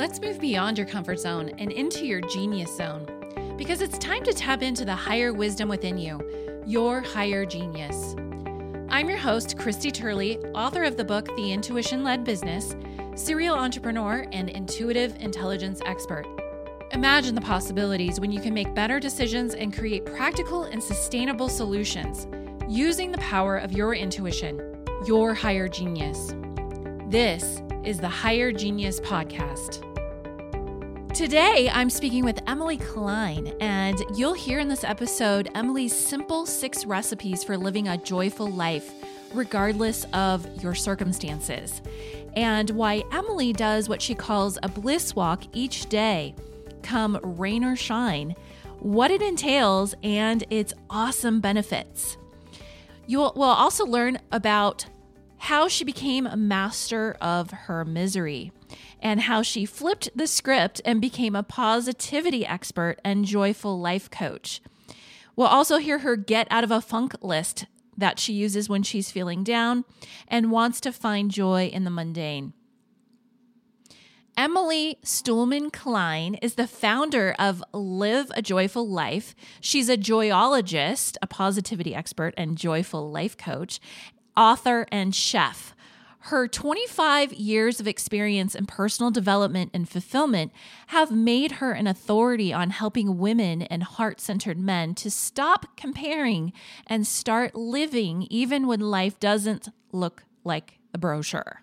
Let's move beyond your comfort zone and into your genius zone because it's time to tap into the higher wisdom within you, your higher genius. I'm your host, Christy Turley, author of the book The Intuition Led Business, serial entrepreneur, and intuitive intelligence expert. Imagine the possibilities when you can make better decisions and create practical and sustainable solutions using the power of your intuition, your higher genius. This is the Higher Genius Podcast. Today, I'm speaking with Emily Klein, and you'll hear in this episode Emily's simple six recipes for living a joyful life, regardless of your circumstances, and why Emily does what she calls a bliss walk each day, come rain or shine, what it entails, and its awesome benefits. You will also learn about how she became a master of her misery and how she flipped the script and became a positivity expert and joyful life coach. We'll also hear her get out of a funk list that she uses when she's feeling down and wants to find joy in the mundane. Emily Stuhlman Klein is the founder of Live a Joyful Life. She's a joyologist, a positivity expert, and joyful life coach author, and chef. Her 25 years of experience in personal development and fulfillment have made her an authority on helping women and heart centered men to stop comparing and start living even when life doesn't look like the brochure.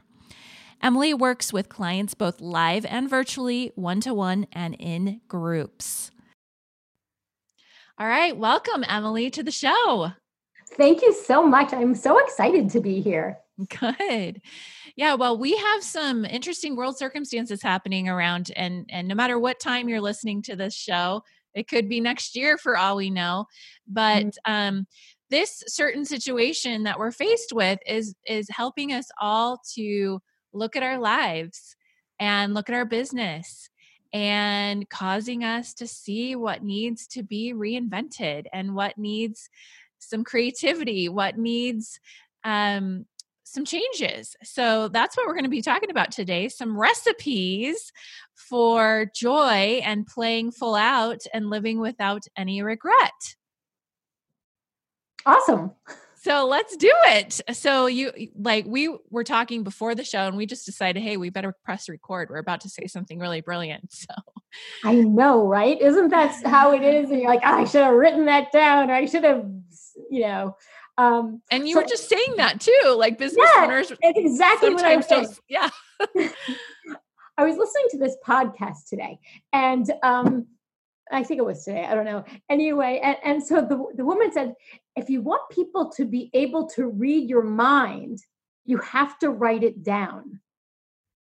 Emily works with clients both live and virtually, one to one, and in groups. All right, welcome, Emily, to the show. Thank you so much. I'm so excited to be here. Good. Yeah, well, we have some interesting world circumstances happening around and and no matter what time you're listening to this show, it could be next year for all we know, but mm-hmm. um this certain situation that we're faced with is is helping us all to look at our lives and look at our business and causing us to see what needs to be reinvented and what needs some creativity, what needs um, some changes. So that's what we're going to be talking about today some recipes for joy and playing full out and living without any regret. Awesome. So let's do it. So you like we were talking before the show and we just decided, hey, we better press record. We're about to say something really brilliant. So I know, right? Isn't that how it is? And you're like, oh, I should have written that down, or I should have you know. Um, and you so, were just saying that too, like business yeah, owners. exactly what I'm saying. Yeah. I was listening to this podcast today, and um, I think it was today. I don't know. Anyway, and, and so the, the woman said, if you want people to be able to read your mind, you have to write it down.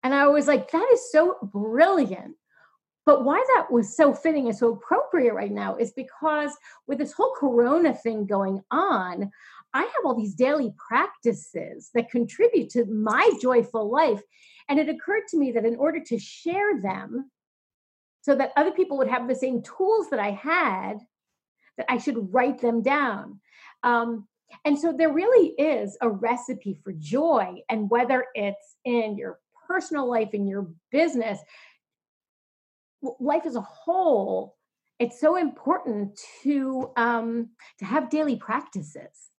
And I was like, that is so brilliant. But why that was so fitting and so appropriate right now is because with this whole corona thing going on, I have all these daily practices that contribute to my joyful life. And it occurred to me that in order to share them so that other people would have the same tools that I had, that I should write them down. Um, and so there really is a recipe for joy. And whether it's in your personal life, in your business, life as a whole it's so important to um to have daily practices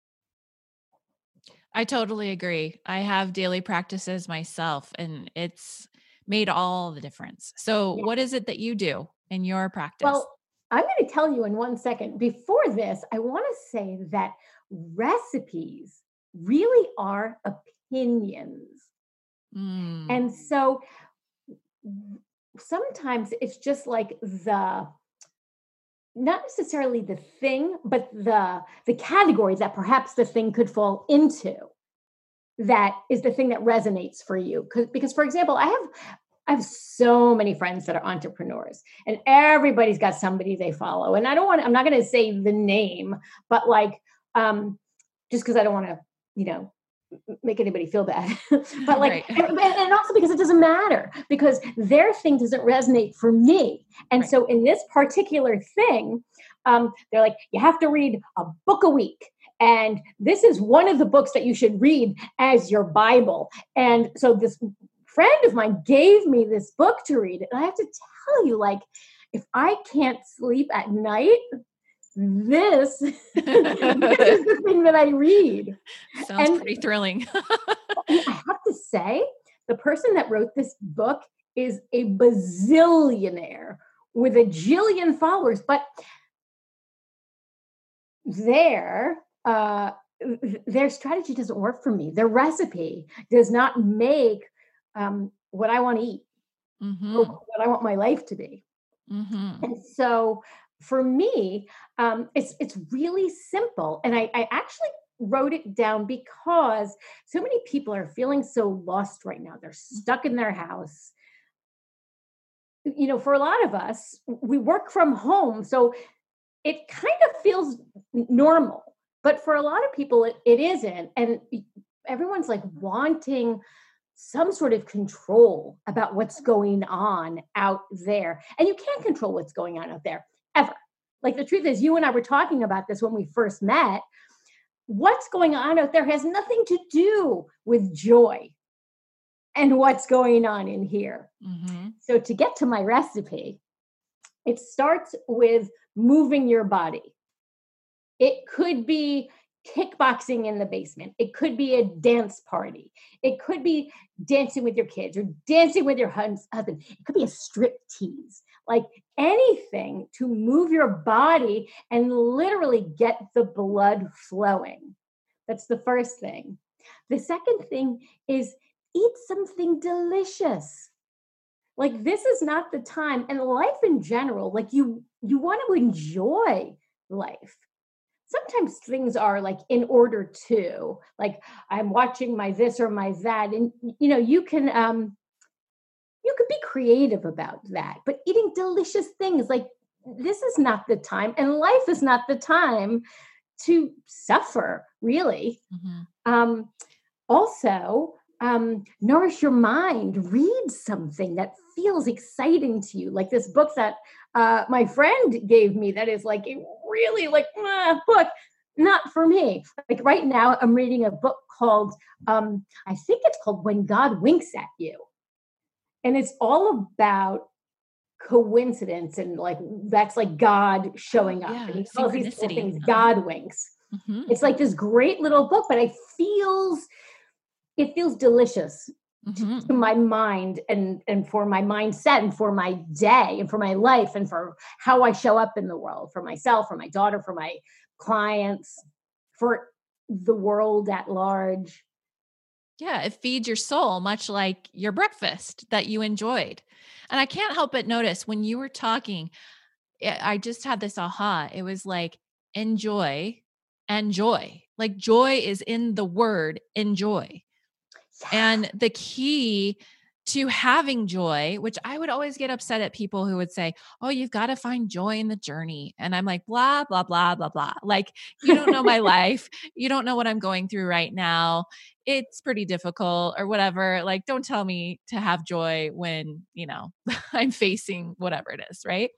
i totally agree. I have daily practices myself and it's made all the difference. So yeah. what is it that you do in your practice? Well i'm going to tell you in one second. Before this i want to say that recipes really are opinions. Mm. and so sometimes it's just like the not necessarily the thing but the the category that perhaps the thing could fall into that is the thing that resonates for you because for example i have I have so many friends that are entrepreneurs, and everybody's got somebody they follow. And I don't want, I'm not going to say the name, but like, um, just because I don't want to, you know, make anybody feel bad but like right. and, and, also because it doesn't matter because their thing doesn't resonate for me and right. so in this particular thing um, they're like you have to read a book a week and this is one of the books that you should read as your bible and so this friend of mine gave me this book to read. And I have to tell you, like, if I can't sleep at night, this, this is the thing that I read. Sounds and, pretty thrilling. I have to say, the person that wrote this book is a bazillionaire with a jillion followers, but their uh, their strategy doesn't work for me. Their recipe does not make um, what I want to eat, mm-hmm. what I want my life to be. Mm-hmm. And so, for me, um, it's it's really simple, and I, I actually wrote it down because so many people are feeling so lost right now. They're mm. stuck in their house. You know, for a lot of us, we work from home. So it kind of feels normal. But for a lot of people, it, it isn't. And everyone's like wanting some sort of control about what's going on out there. And you can't control what's going on out there ever. Like the truth is, you and I were talking about this when we first met what's going on out there has nothing to do with joy and what's going on in here. Mm-hmm. So, to get to my recipe, it starts with moving your body. It could be kickboxing in the basement. It could be a dance party. It could be dancing with your kids or dancing with your husband. It could be a strip tease like anything to move your body and literally get the blood flowing. That's the first thing. The second thing is eat something delicious. Like this is not the time and life in general, like you you want to enjoy life. Sometimes things are like in order to, like I'm watching my this or my that and you know, you can um you could be creative about that but eating delicious things like this is not the time and life is not the time to suffer really. Mm-hmm. um, also um, nourish your mind read something that feels exciting to you like this book that uh, my friend gave me that is like a really like uh, book not for me. Like right now i'm reading a book called um, i think it's called when god winks at you and it's all about coincidence and like that's like God showing up. Yeah, and he calls these things. God winks. Mm-hmm. It's like this great little book, but it feels it feels delicious mm-hmm. to, to my mind and and for my mindset and for my day and for my life and for how I show up in the world for myself, for my daughter, for my clients, for the world at large. Yeah, it feeds your soul, much like your breakfast that you enjoyed. And I can't help but notice when you were talking, eh, I just had this aha. It was like enjoy and joy. Like joy is in the word enjoy. Yeah. And the key to having joy, which I would always get upset at people who would say, Oh, you've got to find joy in the journey. And I'm like, blah, blah, blah, blah, blah. Like, you don't know my life. You don't know what I'm going through right now. It's pretty difficult or whatever. Like, don't tell me to have joy when, you know, I'm facing whatever it is. Right.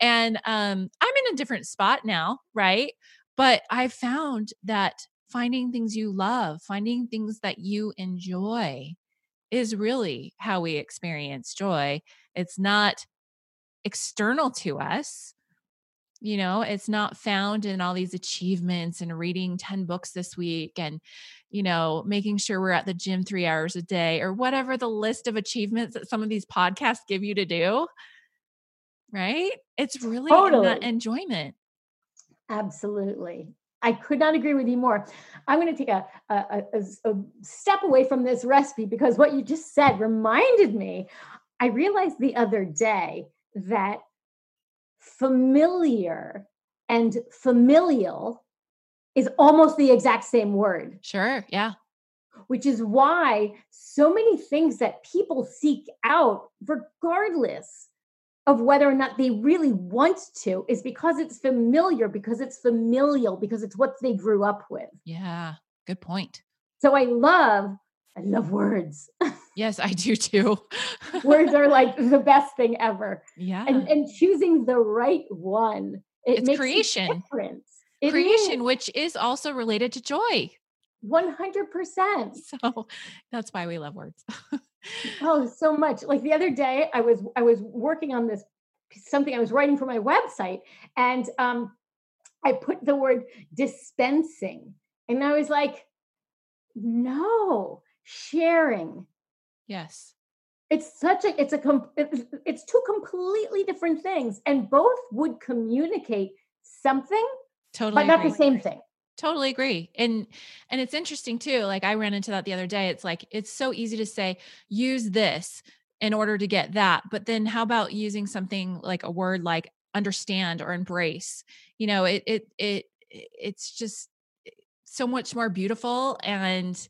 And um, I'm in a different spot now. Right. But I found that finding things you love, finding things that you enjoy, is really how we experience joy. It's not external to us. You know, it's not found in all these achievements and reading 10 books this week and, you know, making sure we're at the gym three hours a day or whatever the list of achievements that some of these podcasts give you to do. Right? It's really totally. enjoyment. Absolutely. I could not agree with you more. I'm going to take a, a, a, a, step away from this recipe because what you just said reminded me. I realized the other day that familiar and familial is almost the exact same word. Sure. Yeah. Which is why so many things that people seek out, regardless of whether or not they really want to is because it's familiar, because it's familial, because it's what they grew up with. Yeah, good point. So I love, I love words. Yes, I do too. words are like the best thing ever. Yeah. And, and choosing the right one. It it's makes creation. difference. It creation, is. which is also related to joy. 100%. So that's why we love words. oh, so much. Like the other day, I was I was working on this something I was writing for my website, and um, I put the word dispensing, and I was like, no, sharing. Yes. It's such a it's a it's two completely different things, and both would communicate something, totally, but not the same thing totally agree and and it's interesting too like i ran into that the other day it's like it's so easy to say use this in order to get that but then how about using something like a word like understand or embrace you know it it it it's just eh, so much more beautiful and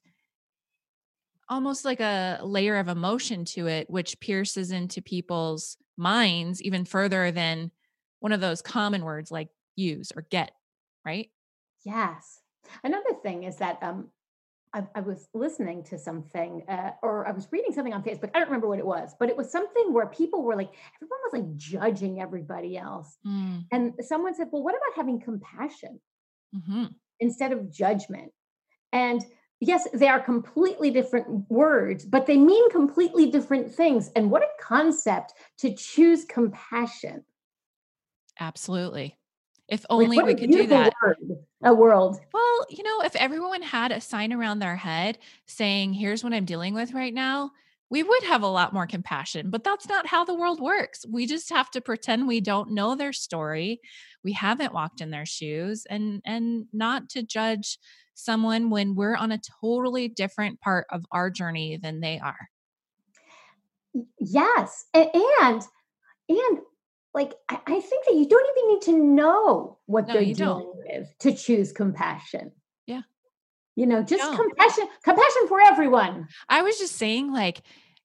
almost like a layer of emotion to it which pierces into people's minds even further than one of those common words like use or get right Yes. Another thing is that um, I, I was listening to something, uh, or I was reading something on Facebook. I don't remember what it was, but it was something where people were like, everyone was like judging everybody else. Mm. And someone said, Well, what about having compassion mm-hmm. instead of judgment? And yes, they are completely different words, but they mean completely different things. And what a concept to choose compassion. Absolutely. If only we could do that. Word, a world. Well, you know, if everyone had a sign around their head saying, here's what I'm dealing with right now, we would have a lot more compassion, but that's not how the world works. We just have to pretend we don't know their story. We haven't walked in their shoes and and not to judge someone when we're on a totally different part of our journey than they are. Yes. And, and like I, I, think that you don't even need to know what no, they're dealing don't. with to choose compassion. Yeah. You know, just compassion, compassion for everyone. I was just saying, like,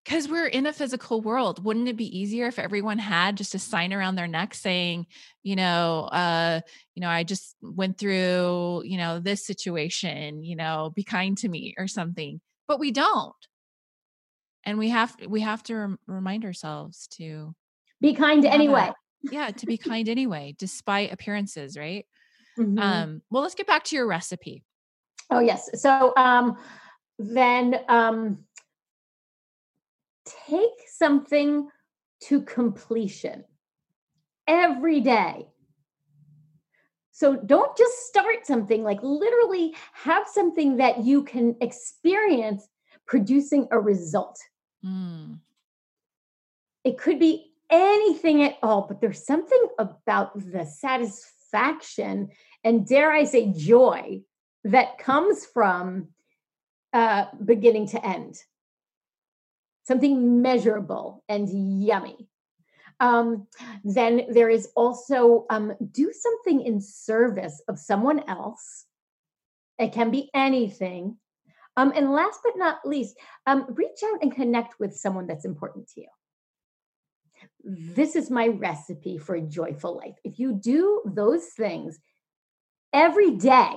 because we're in a physical world, wouldn't it be easier if everyone had just a sign around their neck saying, you know, uh, you know, I just went through, you know, this situation, you know, be kind to me or something. But we don't. And we have we have to rem- remind ourselves to be kind anyway. yeah, to be kind anyway, despite appearances, right? Mm-hmm. Um, well, let's get back to your recipe. Oh yes. So um then um take something to completion every day. So don't just start something, like literally have something that you can experience producing a result. Mm. It could be anything at all, but there's something about the satisfaction and, dare I say, joy that comes from uh, beginning to end. Something measurable and yummy. Um, then there is also um, do something in service of someone else. It can be anything. Um, and last but not least, um, reach out and connect with someone that's important to you this is my recipe for a joyful life. If you do those things every day,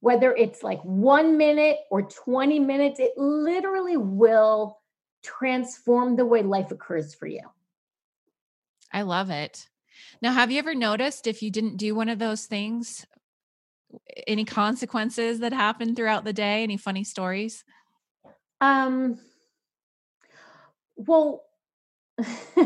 whether it's like one minute or 20 minutes, it literally will transform the way life occurs for you. I love it. Now, have you ever noticed if you didn't do one of those things, any consequences that happen throughout the day? Any funny stories? Um, well,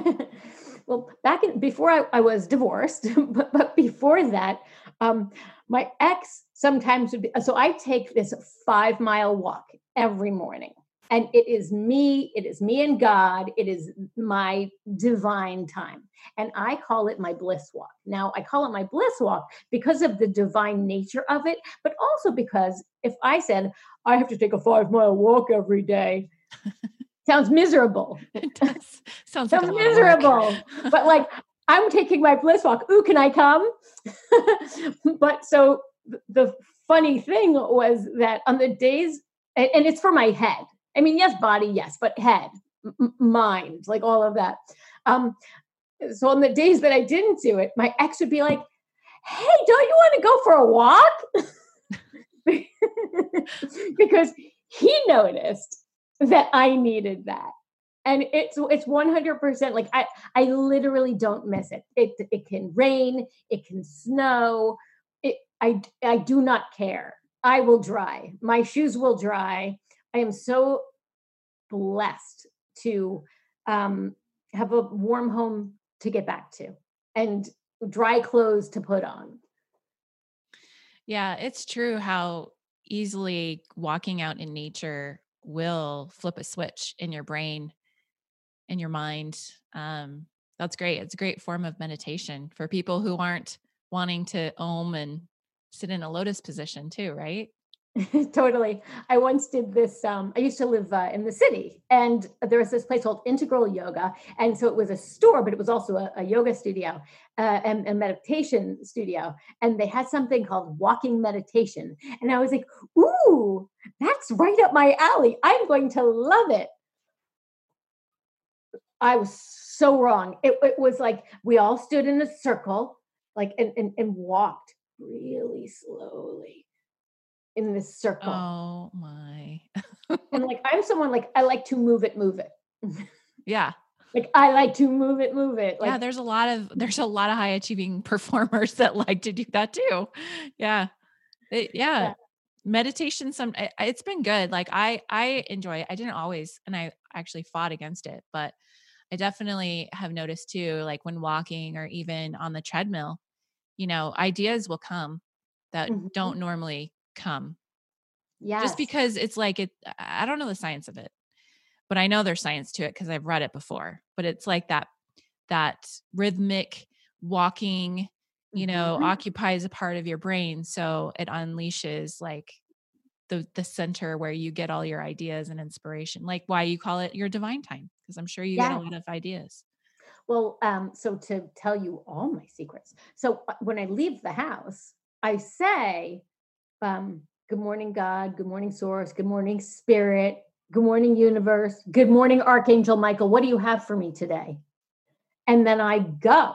well, back in before I, I was divorced, but, but before that, um, my ex sometimes would be so I take this five mile walk every morning. And it is me, it is me and God, it is my divine time. And I call it my bliss walk. Now, I call it my bliss walk because of the divine nature of it, but also because if I said, I have to take a five mile walk every day, sounds miserable. It does. Sounds, like miserable. but like I'm taking my bliss walk. Ooh, can I come? but so the funny thing was that on the days, and it's for my head. I mean, yes, body, yes, but head, m- mind, like all of that. Um, so on the days that I didn't do it, my ex would be like, "Hey, don't you want to go for a walk?" because he noticed that I needed that. And it's it's 100% like I I literally don't miss it. It it can rain, it can snow. It I I do not care. I will dry. My shoes will dry. I am so blessed to um, have a warm home to get back to and dry clothes to put on. Yeah, it's true how easily walking out in nature will flip a switch in your brain in your mind um, that's great it's a great form of meditation for people who aren't wanting to om and sit in a lotus position too right totally. I once did this. Um, I used to live uh, in the city, and there was this place called Integral Yoga, and so it was a store, but it was also a, a yoga studio uh, and a meditation studio. And they had something called walking meditation, and I was like, "Ooh, that's right up my alley! I'm going to love it." I was so wrong. It, it was like we all stood in a circle, like and, and, and walked really slowly in this circle. Oh my. and like I'm someone like I like to move it, move it. yeah. Like I like to move it, move it. Like, yeah, there's a lot of there's a lot of high achieving performers that like to do that too. Yeah. It, yeah. yeah. Meditation some it's been good. Like I I enjoy it. I didn't always and I actually fought against it, but I definitely have noticed too like when walking or even on the treadmill, you know, ideas will come that mm-hmm. don't normally come. Yeah. Just because it's like it I don't know the science of it. But I know there's science to it because I've read it before. But it's like that that rhythmic walking, you know, mm-hmm. occupies a part of your brain so it unleashes like the the center where you get all your ideas and inspiration. Like why you call it your divine time because I'm sure you yeah. get a lot of ideas. Well, um, so to tell you all my secrets. So uh, when I leave the house, I say, um, good morning, God, good morning, Source, good morning, Spirit, good morning, Universe, good morning, Archangel Michael. What do you have for me today? And then I go.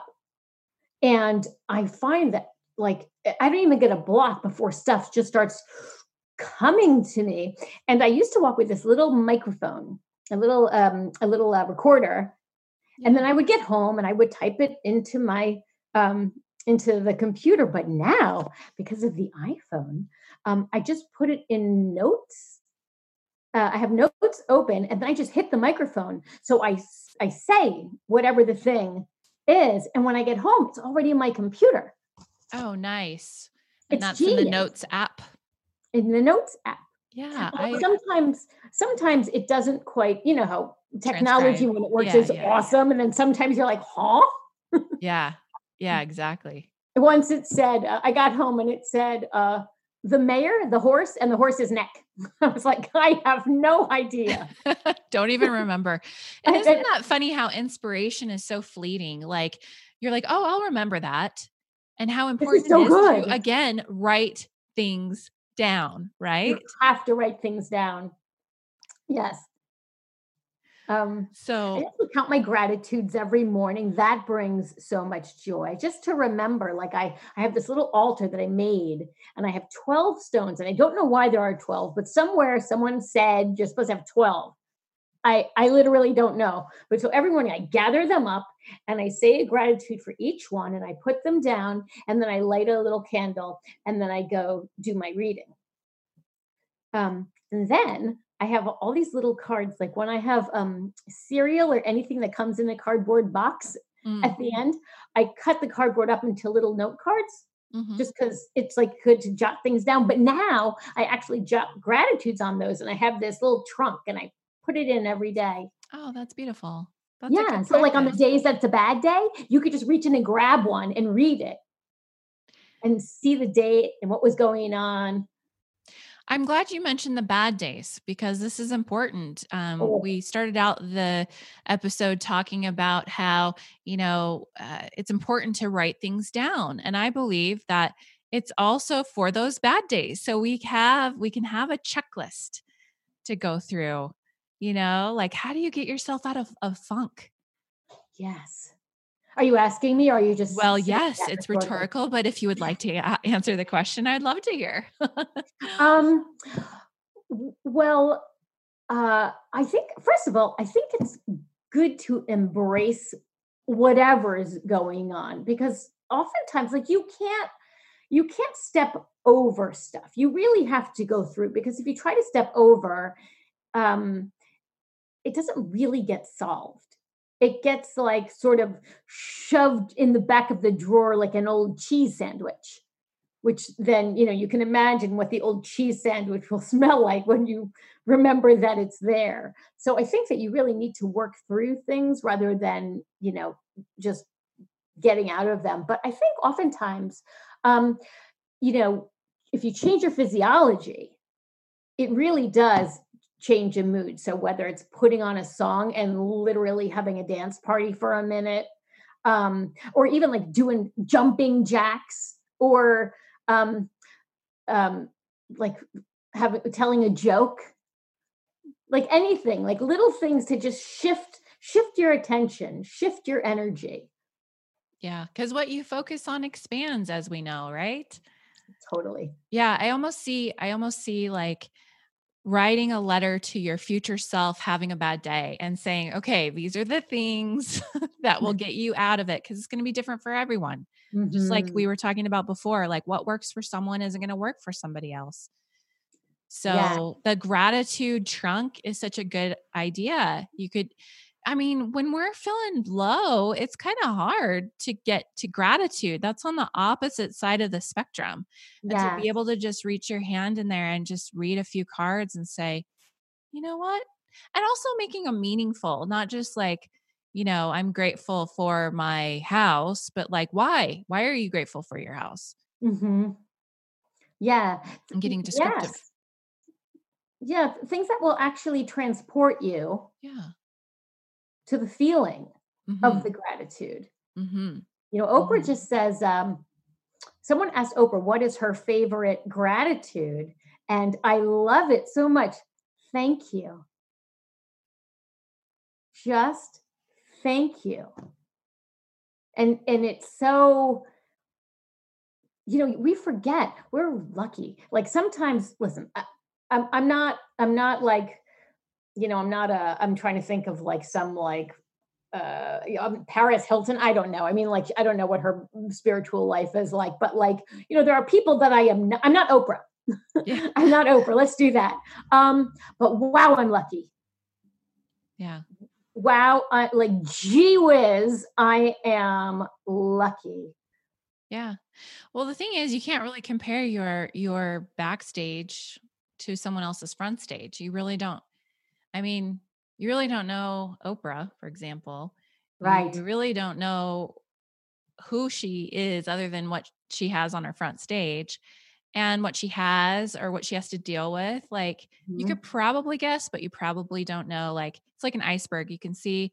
And I find that, like, I don't even get a block before stuff just starts coming to me. And I used to walk with this little microphone, a little, um, a little uh, recorder. And then I would get home and I would type it into my um, into the computer. But now, because of the iPhone, um, I just put it in notes. Uh, I have notes open, and then I just hit the microphone. So I I say whatever the thing is, and when I get home, it's already in my computer. Oh, nice! And it's that's genius. in the Notes app. In the Notes app. Yeah. I, sometimes, sometimes it doesn't quite. You know how technology when it works yeah, is yeah, awesome, yeah. and then sometimes you're like, huh? yeah. Yeah, exactly. Once it said, uh, I got home and it said, uh, the mayor, the horse, and the horse's neck. I was like, I have no idea. Don't even remember. And isn't that funny how inspiration is so fleeting? Like, you're like, oh, I'll remember that. And how important so it is good. to, again, write things down, right? You have to write things down. Yes. Um, so I count my gratitudes every morning. That brings so much joy. Just to remember, like I, I have this little altar that I made, and I have twelve stones, and I don't know why there are twelve, but somewhere someone said you're supposed to have twelve. I, I literally don't know. But so every morning I gather them up and I say a gratitude for each one and I put them down and then I light a little candle and then I go do my reading. Um, and then I have all these little cards. Like when I have um, cereal or anything that comes in a cardboard box mm-hmm. at the end, I cut the cardboard up into little note cards. Mm-hmm. Just because it's like good to jot things down. But now I actually jot gratitudes on those and I have this little trunk and I put it in every day. Oh, that's beautiful. That's yeah. So, like on the days that's a bad day, you could just reach in and grab one and read it and see the date and what was going on. I'm glad you mentioned the bad days because this is important. Um, oh. We started out the episode talking about how, you know, uh, it's important to write things down. And I believe that it's also for those bad days. So we have, we can have a checklist to go through, you know, like how do you get yourself out of, of funk? Yes. Are you asking me or are you just Well, yes, it's rhetorical, but if you would like to answer the question, I'd love to hear. um well, uh I think first of all, I think it's good to embrace whatever is going on because oftentimes like you can't you can't step over stuff. You really have to go through because if you try to step over um it doesn't really get solved it gets like sort of shoved in the back of the drawer like an old cheese sandwich which then you know you can imagine what the old cheese sandwich will smell like when you remember that it's there. So i think that you really need to work through things rather than you know just getting out of them. But i think oftentimes um you know if you change your physiology it really does change in mood. So whether it's putting on a song and literally having a dance party for a minute, um, or even like doing jumping jacks, or um, um, like having telling a joke, like anything, like little things to just shift shift your attention, shift your energy. Yeah, because what you focus on expands, as we know, right? Totally. Yeah, I almost see. I almost see like writing a letter to your future self having a bad day and saying, okay, these are the things that will get you out of it because it's going to be different for everyone. Mm-hmm. Just like we mm-hmm. were talking about before, like what works for someone isn't going to work for somebody else. So yeah. the gratitude trunk is such a good idea. You could I mean, when we're feeling low, it's kind of hard to get to gratitude. That's on the opposite side of the spectrum. Yes. And to be able to just reach your hand in there and just read a few cards and say, you know what? And also making them meaningful, not just like, you know, I'm grateful for my house, but like, why? Why are you grateful for your house? Mm-hmm. Yeah. And getting descriptive. Yes. Yeah. Things that will actually transport you. Yeah to the feeling mm-hmm. of the gratitude. Mm-hmm. You know, Oprah mm-hmm. just says, um, someone asked Oprah, what is her favorite gratitude? And I love it so much. Thank you. Just thank you. And and it's so you know we forget we're lucky like sometimes listen I, I'm, I'm not i'm not like you know, I'm not a, I'm trying to think of like some like uh um, Paris Hilton. I don't know. I mean, like, I don't know what her spiritual life is like, but like, you know, there are people that I am, not, I'm not Oprah. Yeah. I'm not Oprah. Let's do that. Um, but wow, I'm lucky. Yeah. Wow. I, like, gee whiz, I am lucky. Yeah. Well, the thing is, you can't really compare your your backstage to someone else's front stage. You really don't. I mean, you really don't know Oprah, for example. Right. You really don't know who she is other than what she has on her front stage and what she has or what she has to deal with. Like mm-hmm. you could probably guess, but you probably don't know. Like it's like an iceberg. You can see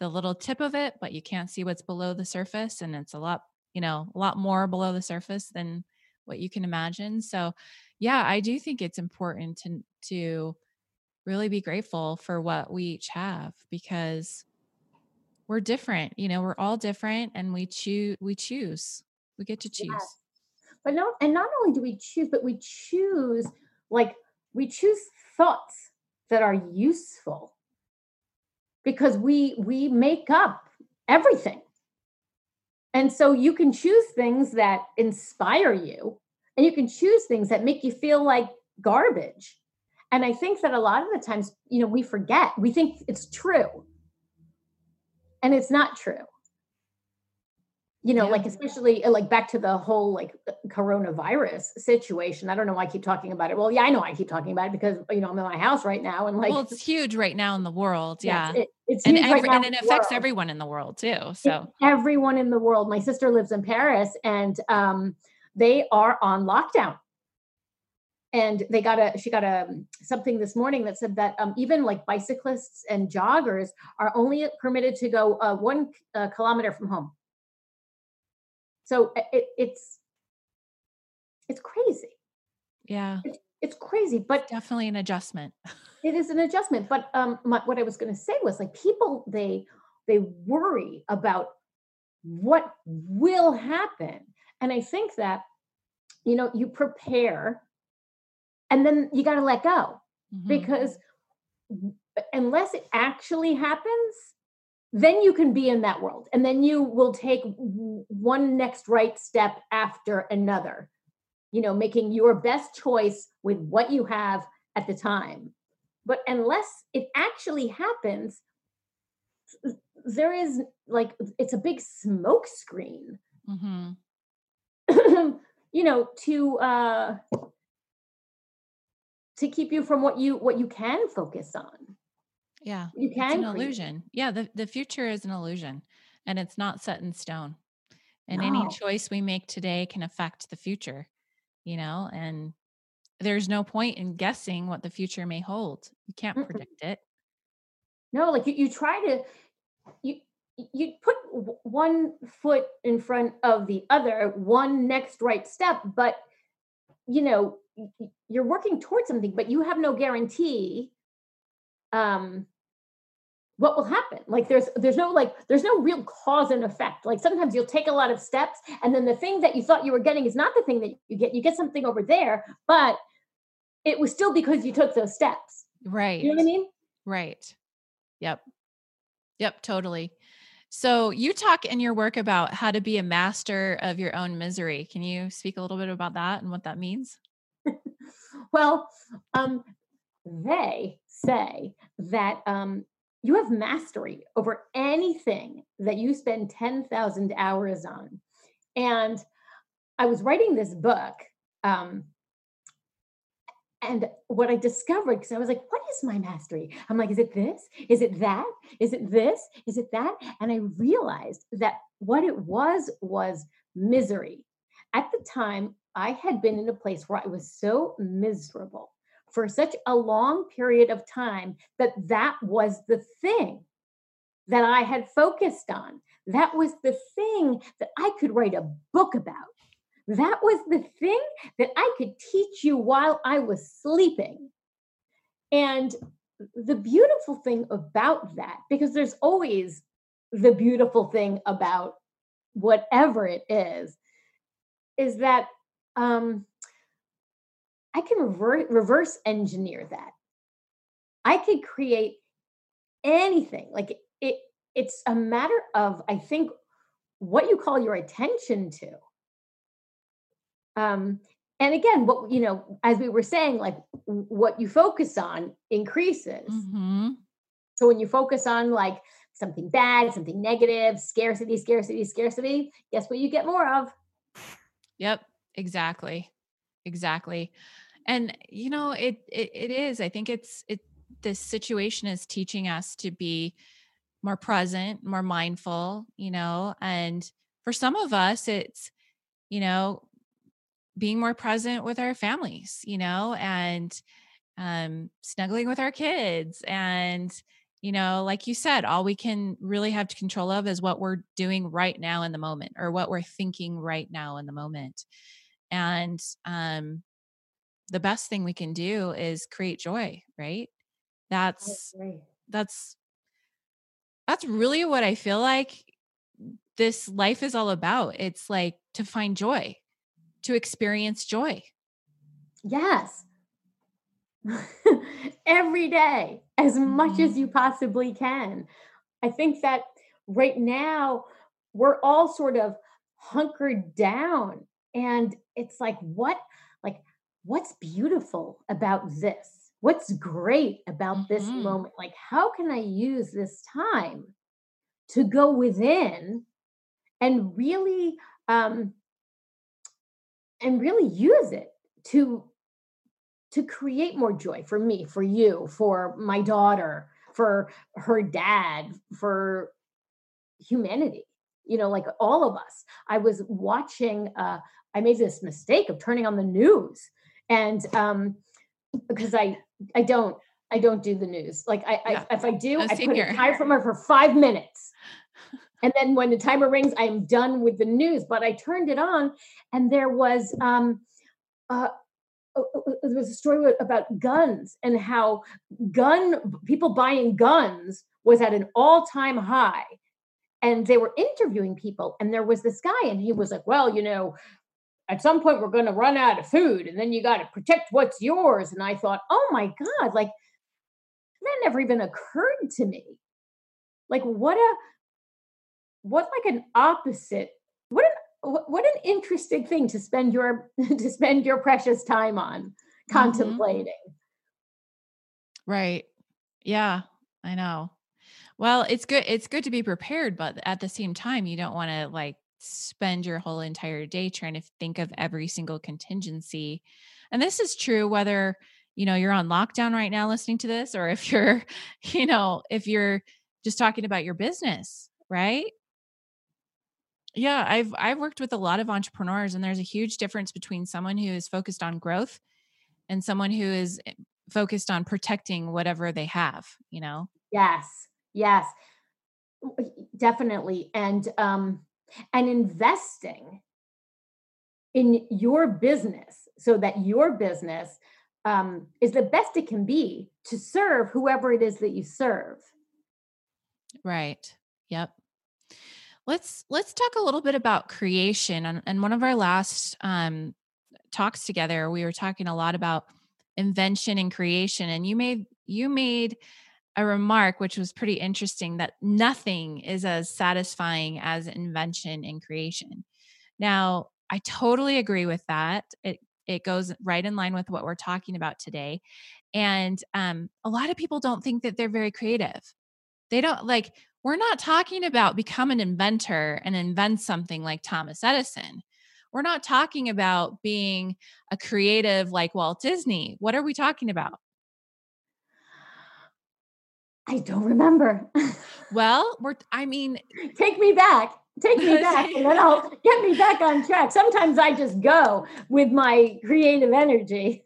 the little tip of it, but you can't see what's below the surface. And it's a lot, you know, a lot more below the surface than what you can imagine. So yeah, I do think it's important to to really be grateful for what we each have because we're different you know we're all different and we choose we choose. We get to choose. Yes. but no and not only do we choose but we choose like we choose thoughts that are useful because we we make up everything. And so you can choose things that inspire you and you can choose things that make you feel like garbage and I think that a lot of the times, you know, we forget, we think it's true. And it's not true. You know, yeah. like especially uh, like back to the whole like uh, coronavirus situation. I don't know why I keep talking about it. Well, yeah, I know I keep talking about it because you know I'm in my house right now, and like, well, it's huge right now in the world. Yeah, it, it's and, every, right and it affects world. everyone in the world too. So it's everyone in the world. My sister lives in Paris, and um, they are on lockdown and they got a she got a something this morning that said that um, even like bicyclists and joggers are only permitted to go uh, one uh, kilometer from home. So it, it's it's crazy. Yeah. It's, it's crazy but definitely an adjustment. It is an adjustment but um my, what i was going to say was like people they they worry about what will happen. And i think that you know you prepare and then you got to let go mm-hmm. because unless it actually happens then you can be in that world and then you will take one next right step after another you know making your best choice with what you have at the time but unless it actually happens there is like it's a big smoke screen mm-hmm. you know to uh to keep you from what you what you can focus on. Yeah you can it's an illusion. Yeah the, the future is an illusion and it's not set in stone and no. any choice we make today can affect the future you know and there's no point in guessing what the future may hold. You can't Mm-mm. predict it. No like you, you try to you you put one foot in front of the other one next right step but you know you're working towards something but you have no guarantee um what will happen. Like there's there's no like there's no real cause and effect. Like sometimes you'll take a lot of steps and then the thing that you thought you were getting is not the thing that you get. You get something over there but it was still because you took those steps. Right you know what i mean? Right. Yep. Yep totally. So you talk in your work about how to be a master of your own misery. Can you speak a little bit about that and what that means well um they say that um you have mastery over anything that you spend 10,000 hours on. And I was writing this book. Um, and what I discovered, because I was like, what is my mastery? I'm like, is it this? Is it that? Is it this? Is it that? And I realized that what it was was misery. At the time, I had been in a place where I was so miserable for such a long period of time that that was the thing that I had focused on. That was the thing that I could write a book about. That was the thing that I could teach you while I was sleeping. And the beautiful thing about that, because there's always the beautiful thing about whatever it is, is that um, I can rever- reverse engineer that. I could create anything. Like it, it's a matter of, I think, what you call your attention to. Um, and again, what you know, as we were saying, like what you focus on increases. Mm-hmm. So when you focus on like something bad, something negative, scarcity, scarcity, scarcity, guess what you get more of? Yep, exactly. Exactly and you know it, it it is i think it's it this situation is teaching us to be more present more mindful you know and for some of us it's you know being more present with our families you know and um snuggling with our kids and you know like you said all we can really have control of is what we're doing right now in the moment or what we're thinking right now in the moment and um the best thing we can do is create joy, right? That's that's that's really what I feel like this life is all about. It's like to find joy, to experience joy. Yes. Every day, as much mm-hmm. as you possibly can. I think that right now we're all sort of hunkered down and it's like what like what's beautiful about this? What's great about mm-hmm. this moment? Like, how can I use this time to go within and really, um, and really use it to to create more joy for me, for you, for my daughter, for her dad, for humanity you know like all of us i was watching uh i made this mistake of turning on the news. And um because i i don't i don't do the news. Like i, yeah. I if i do i put here. a timer for five minutes. And then when the timer rings i am done with the news. But i turned it on and there was um uh there was a story about guns and how gun people buying guns was at an all-time high. And they were interviewing people and there was this guy and he was like well you know at some point we're going to run out of food and then you got to protect what's yours and i thought oh my god like that never even occurred to me like what a what like an opposite what an what an interesting thing to spend your to spend your precious time on mm-hmm. contemplating Right. Yeah, I know. Well, it's good it's good to be prepared, but at the same time, you don't want to like spend your whole entire day trying to think of every single contingency. And this is true whether, you know, you're on lockdown right now listening to this or if you're, you know, if you're just talking about your business, right? Yeah, I've I've worked with a lot of entrepreneurs and there's a huge difference between someone who is focused on growth and someone who is eh, focused on protecting whatever they have, you know. Yes. Yes. Definitely. And um and investing in your business so that your business um, is the best it can be to serve whoever it is that you serve. Right. Yep. Let's let's talk a little bit about creation. And, and one of our last um, talks together, we were talking a lot about invention and creation. And you made you made a remark which was pretty interesting that nothing is as satisfying as invention and creation. Now, I totally agree with that. It it goes right in line with what we're talking about today. And um, a lot of people don't think that they're very creative. They don't like, we're not talking about become an inventor and invent something like Thomas Edison. We're not talking about being a creative like Walt Disney. What are we talking about? I don't remember. well, we're I mean, take me back. Take me back and then I'll get me back on track. Sometimes I just go with my creative energy.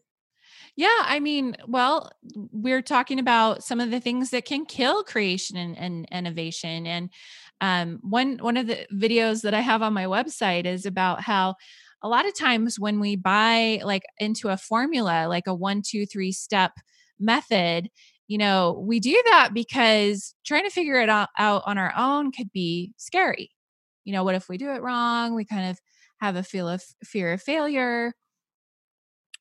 Yeah, I mean, well, we're talking about some of the things that can kill creation and, and innovation. And um, one one of the videos that I have on my website is about how a lot of times when we buy like into a formula, like a one, two, three step method, you know, we do that because trying to figure it out, on our own could be scary. You know, what if we do it wrong? We kind of have a feel of fear of failure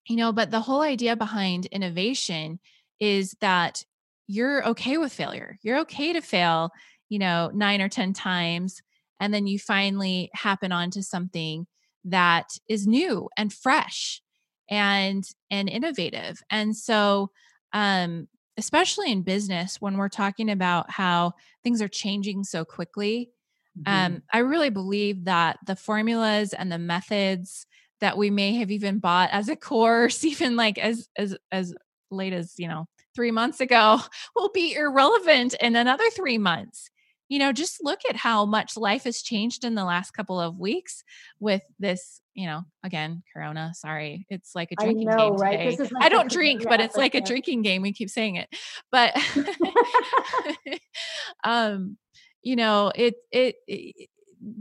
you know but the whole idea behind innovation is that you're okay with failure you're okay to fail you know 9 or 10 times and then you finally happen onto something that is new and fresh and and innovative and so um especially in business when we're talking about how things are changing so quickly mm-hmm. um i really believe that the formulas and the methods that we may have even bought as a course even like as as as late as you know 3 months ago will be irrelevant in another 3 months you know just look at how much life has changed in the last couple of weeks with this you know again corona sorry it's like a drinking know, game right? today i don't drink but it's like a drinking game we keep saying it but um you know it, it it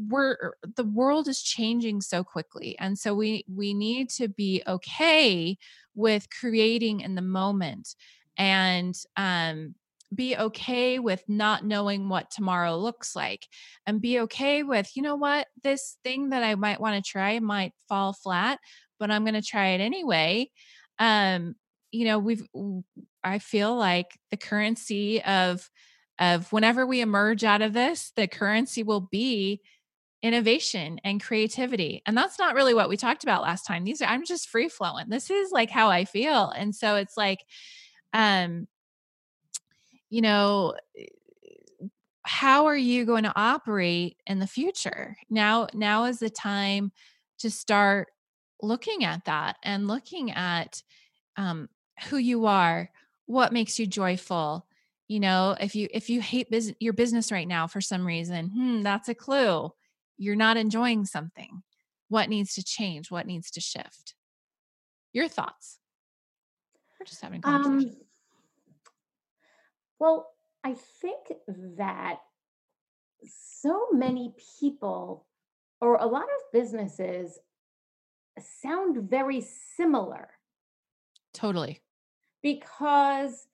we're the world is changing so quickly and so we we need to be okay with creating in the moment and um be okay with not knowing what tomorrow looks like and be okay with you know what this thing that i might want to try might fall flat but i'm going to try it anyway um you know we've i feel like the currency of of whenever we emerge out of this the currency will be innovation and creativity. And that's not really what we talked about last time. These are I'm just free flowing. This is like how I feel. And so it's like um you know how are you going to operate in the future? Now now is the time to start looking at that and looking at um who you are, what makes you joyful, you know if you if you hate business your business right now for some reason hmm that's a clue you're not enjoying something. What needs to change? What needs to shift? Your thoughts? We're just having conversation. Um, well, I think that so many people or a lot of businesses sound very similar. Totally. Because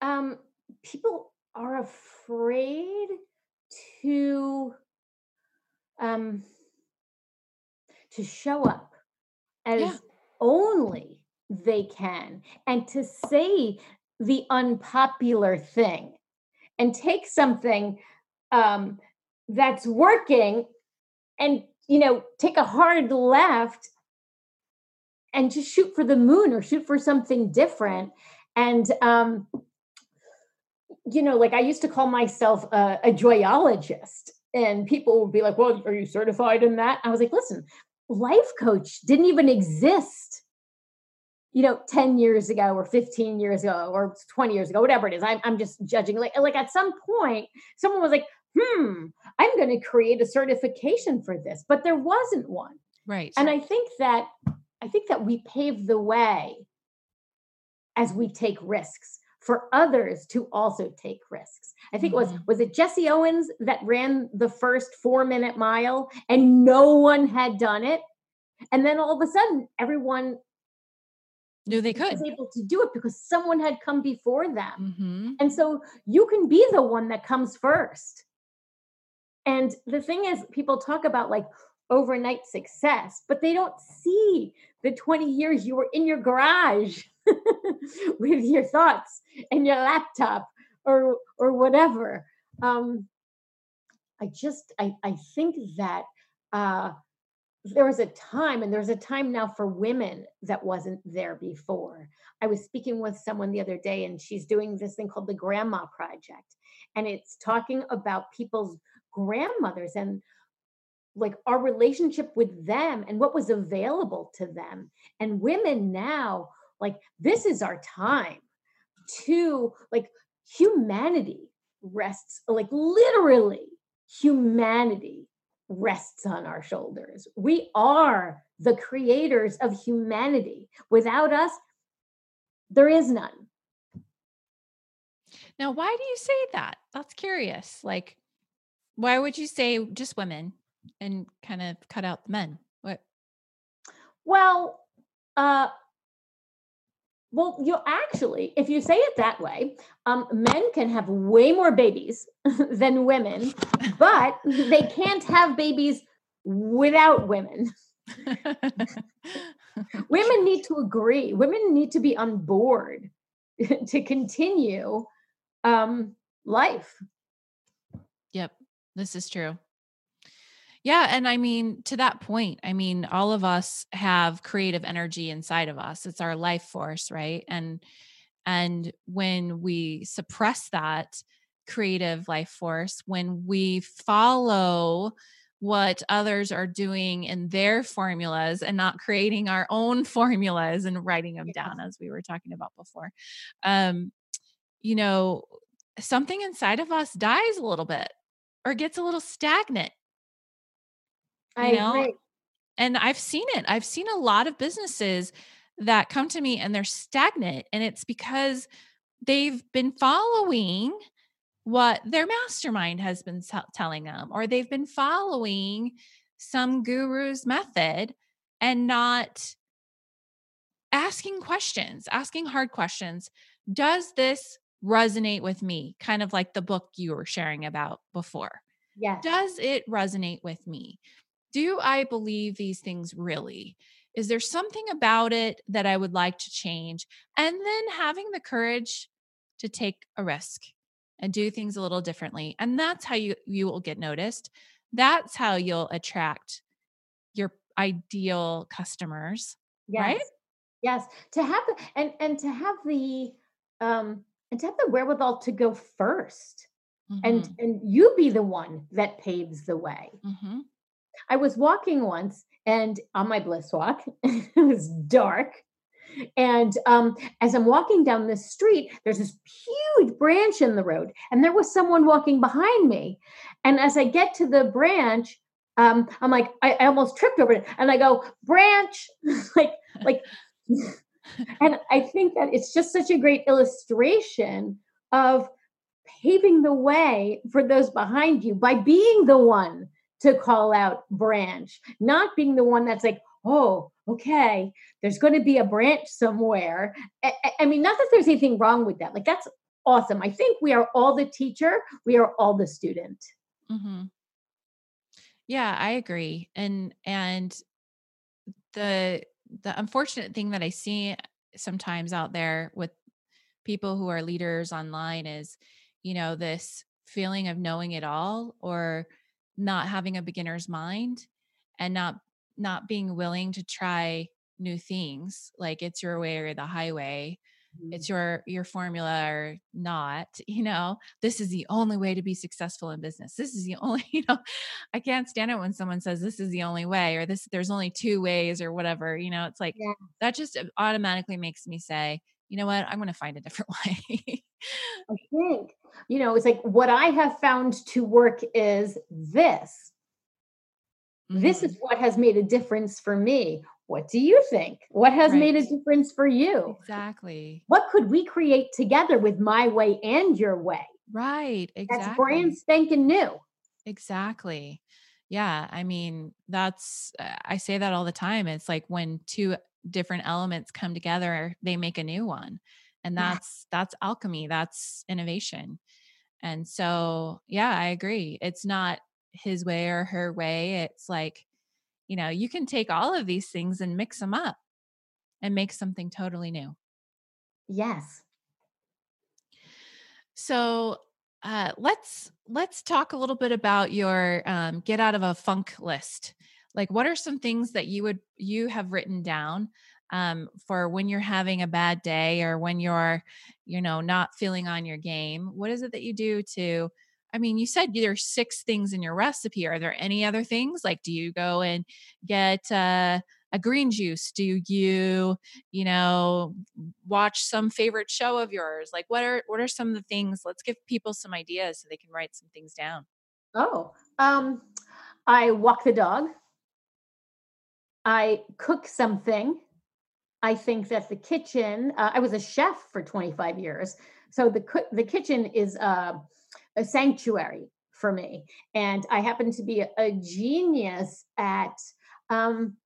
um, people are afraid to um, to show up as yeah. only they can and to say the unpopular thing and take something um, that's working and you know take a hard left and just shoot for the moon or shoot for something different and um, you know, like I used to call myself a, a joyologist, and people would be like, "Well, are you certified in that?" I was like, "Listen, life coach didn't even exist." You know, 10 years ago or 15 years ago or 20 years ago, whatever it is. I'm, I'm just judging. Like, like at some point, someone was like, hmm, I'm going to create a certification for this, but there wasn't one. Right. And I think that I think that we pave the way as we take risks for others to also take risks. I think mm-hmm. it was was it Jesse Owens that ran the first 4-minute mile and no one had done it. And then all of a sudden everyone knew they could was able to do it because someone had come before them. Mm-hmm. And so you can be the one that comes first. And the thing is people talk about like overnight success, but they don't see the 20 years you were in your garage with your thoughts and your laptop or or whatever. Um, I just I, I think that uh, there was a time, and there's a time now for women that wasn't there before. I was speaking with someone the other day, and she's doing this thing called the Grandma Project, and it's talking about people's grandmothers and like our relationship with them and what was available to them and women now like this is our time to like humanity rests like literally humanity rests on our shoulders. We are the creators of humanity. Without us there is none. Now why do you say that? That's curious. Like why would you say just women and kind of cut out the men? What? Well, uh, well, you actually, if you say it that way, um, men can have way more babies than women, but they can't have babies without women. women need to agree. Women need to be on board to continue um, life. Yep, this is true. Yeah. And I mean, to that point, I mean, all of us have creative energy inside of us. It's our life force, right? And and when we suppress that creative life force, when we follow what others are doing in their formulas and not creating our own formulas and writing them yeah. down as we were talking about before um you know something inside of us dies a little bit or gets a little stagnant I know? agree. And I've seen it. I've seen a lot of businesses that come to me and they're stagnant. And it's because they've been following what their mastermind has been t- telling them, or they've been following some guru's method and not asking questions, asking hard questions. Does this resonate with me? Kind of like the book you were sharing about before. Yeah. Does it resonate with me? Do I believe these things really? Is there something about it that I would like to change? And then having the courage to take a risk and do things a little differently. And that's how you you will get noticed. That's how you'll attract your ideal customers. Yes. Right? Yes. To have the and and to have the um and to have the wherewithal to go 1st mm-hmm. and and you be the one that paves the way. Mm-hmm. I was walking once and on my bliss walk, it was dark. And um, as I'm walking down this street, there's this huge branch in the road, and there was someone walking behind me. And as I get to the branch, um, I'm like, I, I almost tripped over it, and I go, branch, like, like, and I think that it's just such a great illustration of paving the way for those behind you by being the one to call out branch, not being the one that's like, oh, okay, there's going to be a branch somewhere. I, I, mean, not that there's anything wrong with that. Like, that's awesome. I think we are all the teacher, we are all the student. Mm-hmm. Yeah, I agree. And, and, the the unfortunate thing that I see sometimes out there with people who are leaders online is, you know, this feeling of knowing it all or not having a beginner's mind and not not being willing to try new things like it's your way or the highway mm-hmm. it's your your formula or not you know? This is the only way to be successful in business. This is the only you know i can't stand it when someone says this is the only way or this there's only two ways or whatever you know? It's like yeah. that just uh, automatically makes me say you know what? I'm going to find a different way. I think you know it's like what i have found to work is this mm-hmm. this is what has made a difference for me what do you think? What has right. made a difference for you? Exactly. What could we create together with my way and your way? Right. Exactly. That's brand spanking new. Exactly. Yeah. I mean, that's, I say that all the time. It's like when two different elements come together, they make a new one. And that's, yeah. that's alchemy. That's innovation. And so, yeah, I agree. It's not his way or her way. It's like, you know, you can take all of these things and mix them up and make something totally new. Yes. So uh, let's let's talk a little bit about your um, get out of a funk list. Like, what are some things that you would you have written down um, for when you're having a bad day or when you're, you know, not feeling on your game? What is it that you do to I mean, you said there's six things in your recipe. Are there any other things? Like, do you go and get uh, a green juice? Do you, you know, watch some favorite show of yours? Like, what are what are some of the things? Let's give people some ideas so they can write some things down. Oh, um, I walk the dog. I cook something. I think that the kitchen. Uh, I was a chef for 25 years, so the the kitchen is. Uh, a sanctuary for me. And I happen to be a, a genius at, um,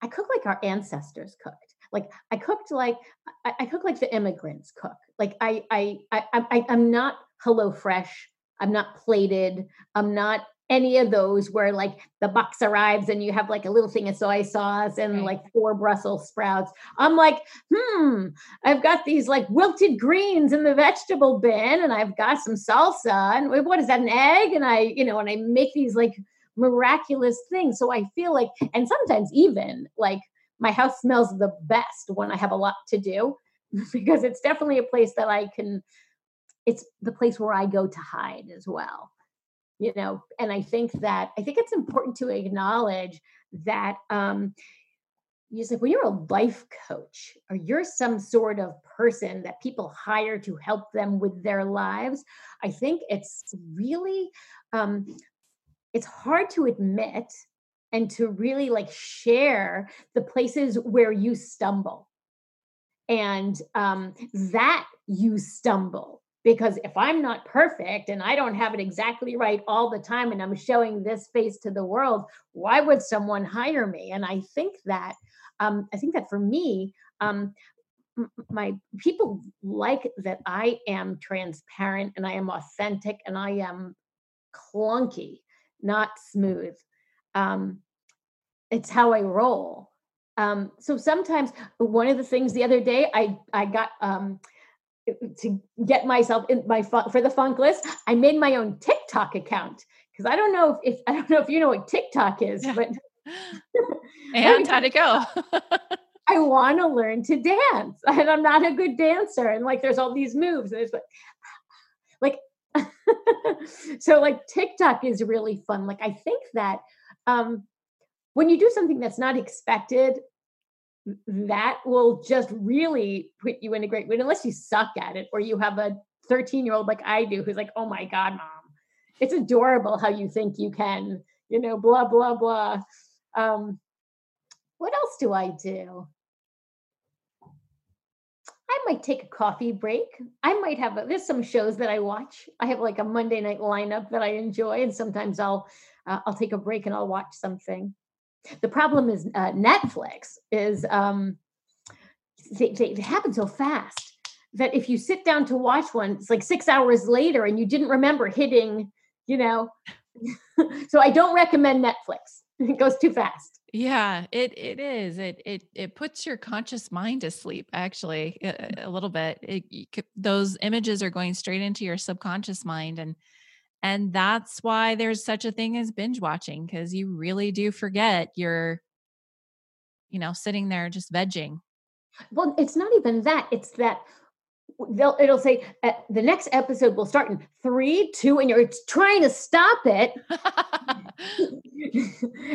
I cook like our ancestors cooked. Like I cooked like I, I cook like the immigrants cook. Like I I I, I I'm not Hello Fresh. I'm not plated. I'm not any of those where like the box arrives and you have like a little thing of soy sauce and right. like four Brussels sprouts. I'm like, hmm, I've got these like wilted greens in the vegetable bin and I've got some salsa and what is that, an egg? And I, you know, and I make these like miraculous things. So I feel like, and sometimes even like my house smells the best when I have a lot to do because it's definitely a place that I can, it's the place where I go to hide as well you know and i think that i think it's important to acknowledge that um you say when you're a life coach or you're some sort of person that people hire to help them with their lives i think it's really um it's hard to admit and to really like share the places where you stumble. And um that you stumble because if I'm not perfect and I don't have it exactly right all the time and I'm showing this face to the world, why would someone hire me? And I think that um, I think that for me, um, my people like that I am transparent and I am authentic and I am clunky, not smooth. Um, it's how I roll. Um, so sometimes one of the things the other day I I got um, to get myself in my fun, for the funk list, I made my own TikTok account because I don't know if, if, I don't know if you know what TikTok is, but and how to go. I want to learn to dance, and I'm not a good dancer. And like, there's all these moves, and it's like, like, so like TikTok is really fun. Like, I think that um, when you do something that's not expected, that will just really put you in a great mood unless you suck at it or you have a 13 year old like I do who's like, oh my God, mom, it's adorable how you think you can, you know, blah, blah, blah. Um, what else do I do? I might take a coffee break. I might have a, there's some shows that I watch. I have like a Monday night lineup that I enjoy, and sometimes I'll uh, I'll take a break and I'll watch something. The problem is uh, Netflix is um, they, they, they happen so fast that if you sit down to watch one, it's like six hours later and you didn't remember hitting, you know. so I don't recommend Netflix. It goes too fast. Yeah, it it is. It it it puts your conscious mind to sleep. Actually, a, a little bit. It, those images are going straight into your subconscious mind, and and that's why there's such a thing as binge watching because you really do forget you're, you know, sitting there just vegging. Well, it's not even that. It's that they'll it'll say uh, the next episode will start in three, two, and you're trying to stop it,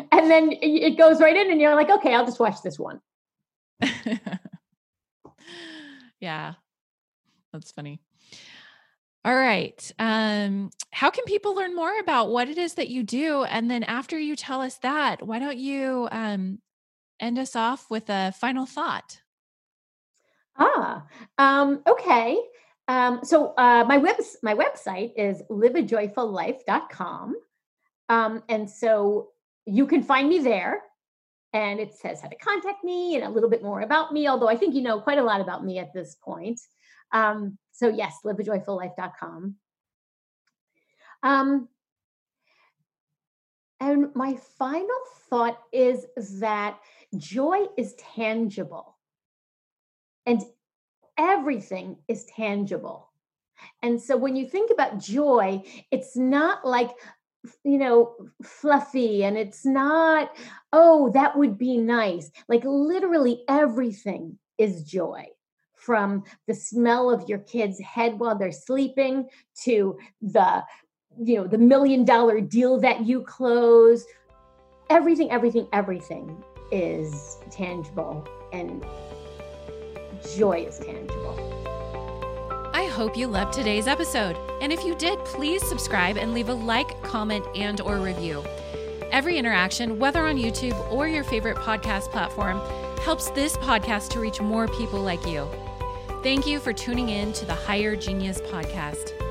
and then it goes right in, and you're like, okay, I'll just watch this one. yeah, that's funny. All right. Um, how can people learn more about what it is that you do? And then after you tell us that, why don't you um, end us off with a final thought? Ah, um, okay. Um, so uh, my web my website is liveajoyfullife.com. Um, and so you can find me there. And it says how to contact me and a little bit more about me, although I think you know quite a lot about me at this point. Um, so yes, liveajoyfullife.com. Um, and my final thought is that joy is tangible and everything is tangible. And so when you think about joy, it's not like, you know, fluffy and it's not, oh, that would be nice. Like literally everything is joy from the smell of your kid's head while they're sleeping to the you know the million dollar deal that you close everything everything everything is tangible and joy is tangible I hope you loved today's episode. And if you did, please subscribe and leave a like, comment, and or review. Every interaction, whether on YouTube or your favorite podcast platform, helps this podcast to reach more people like you. Thank you for tuning in to the Higher Genius Podcast.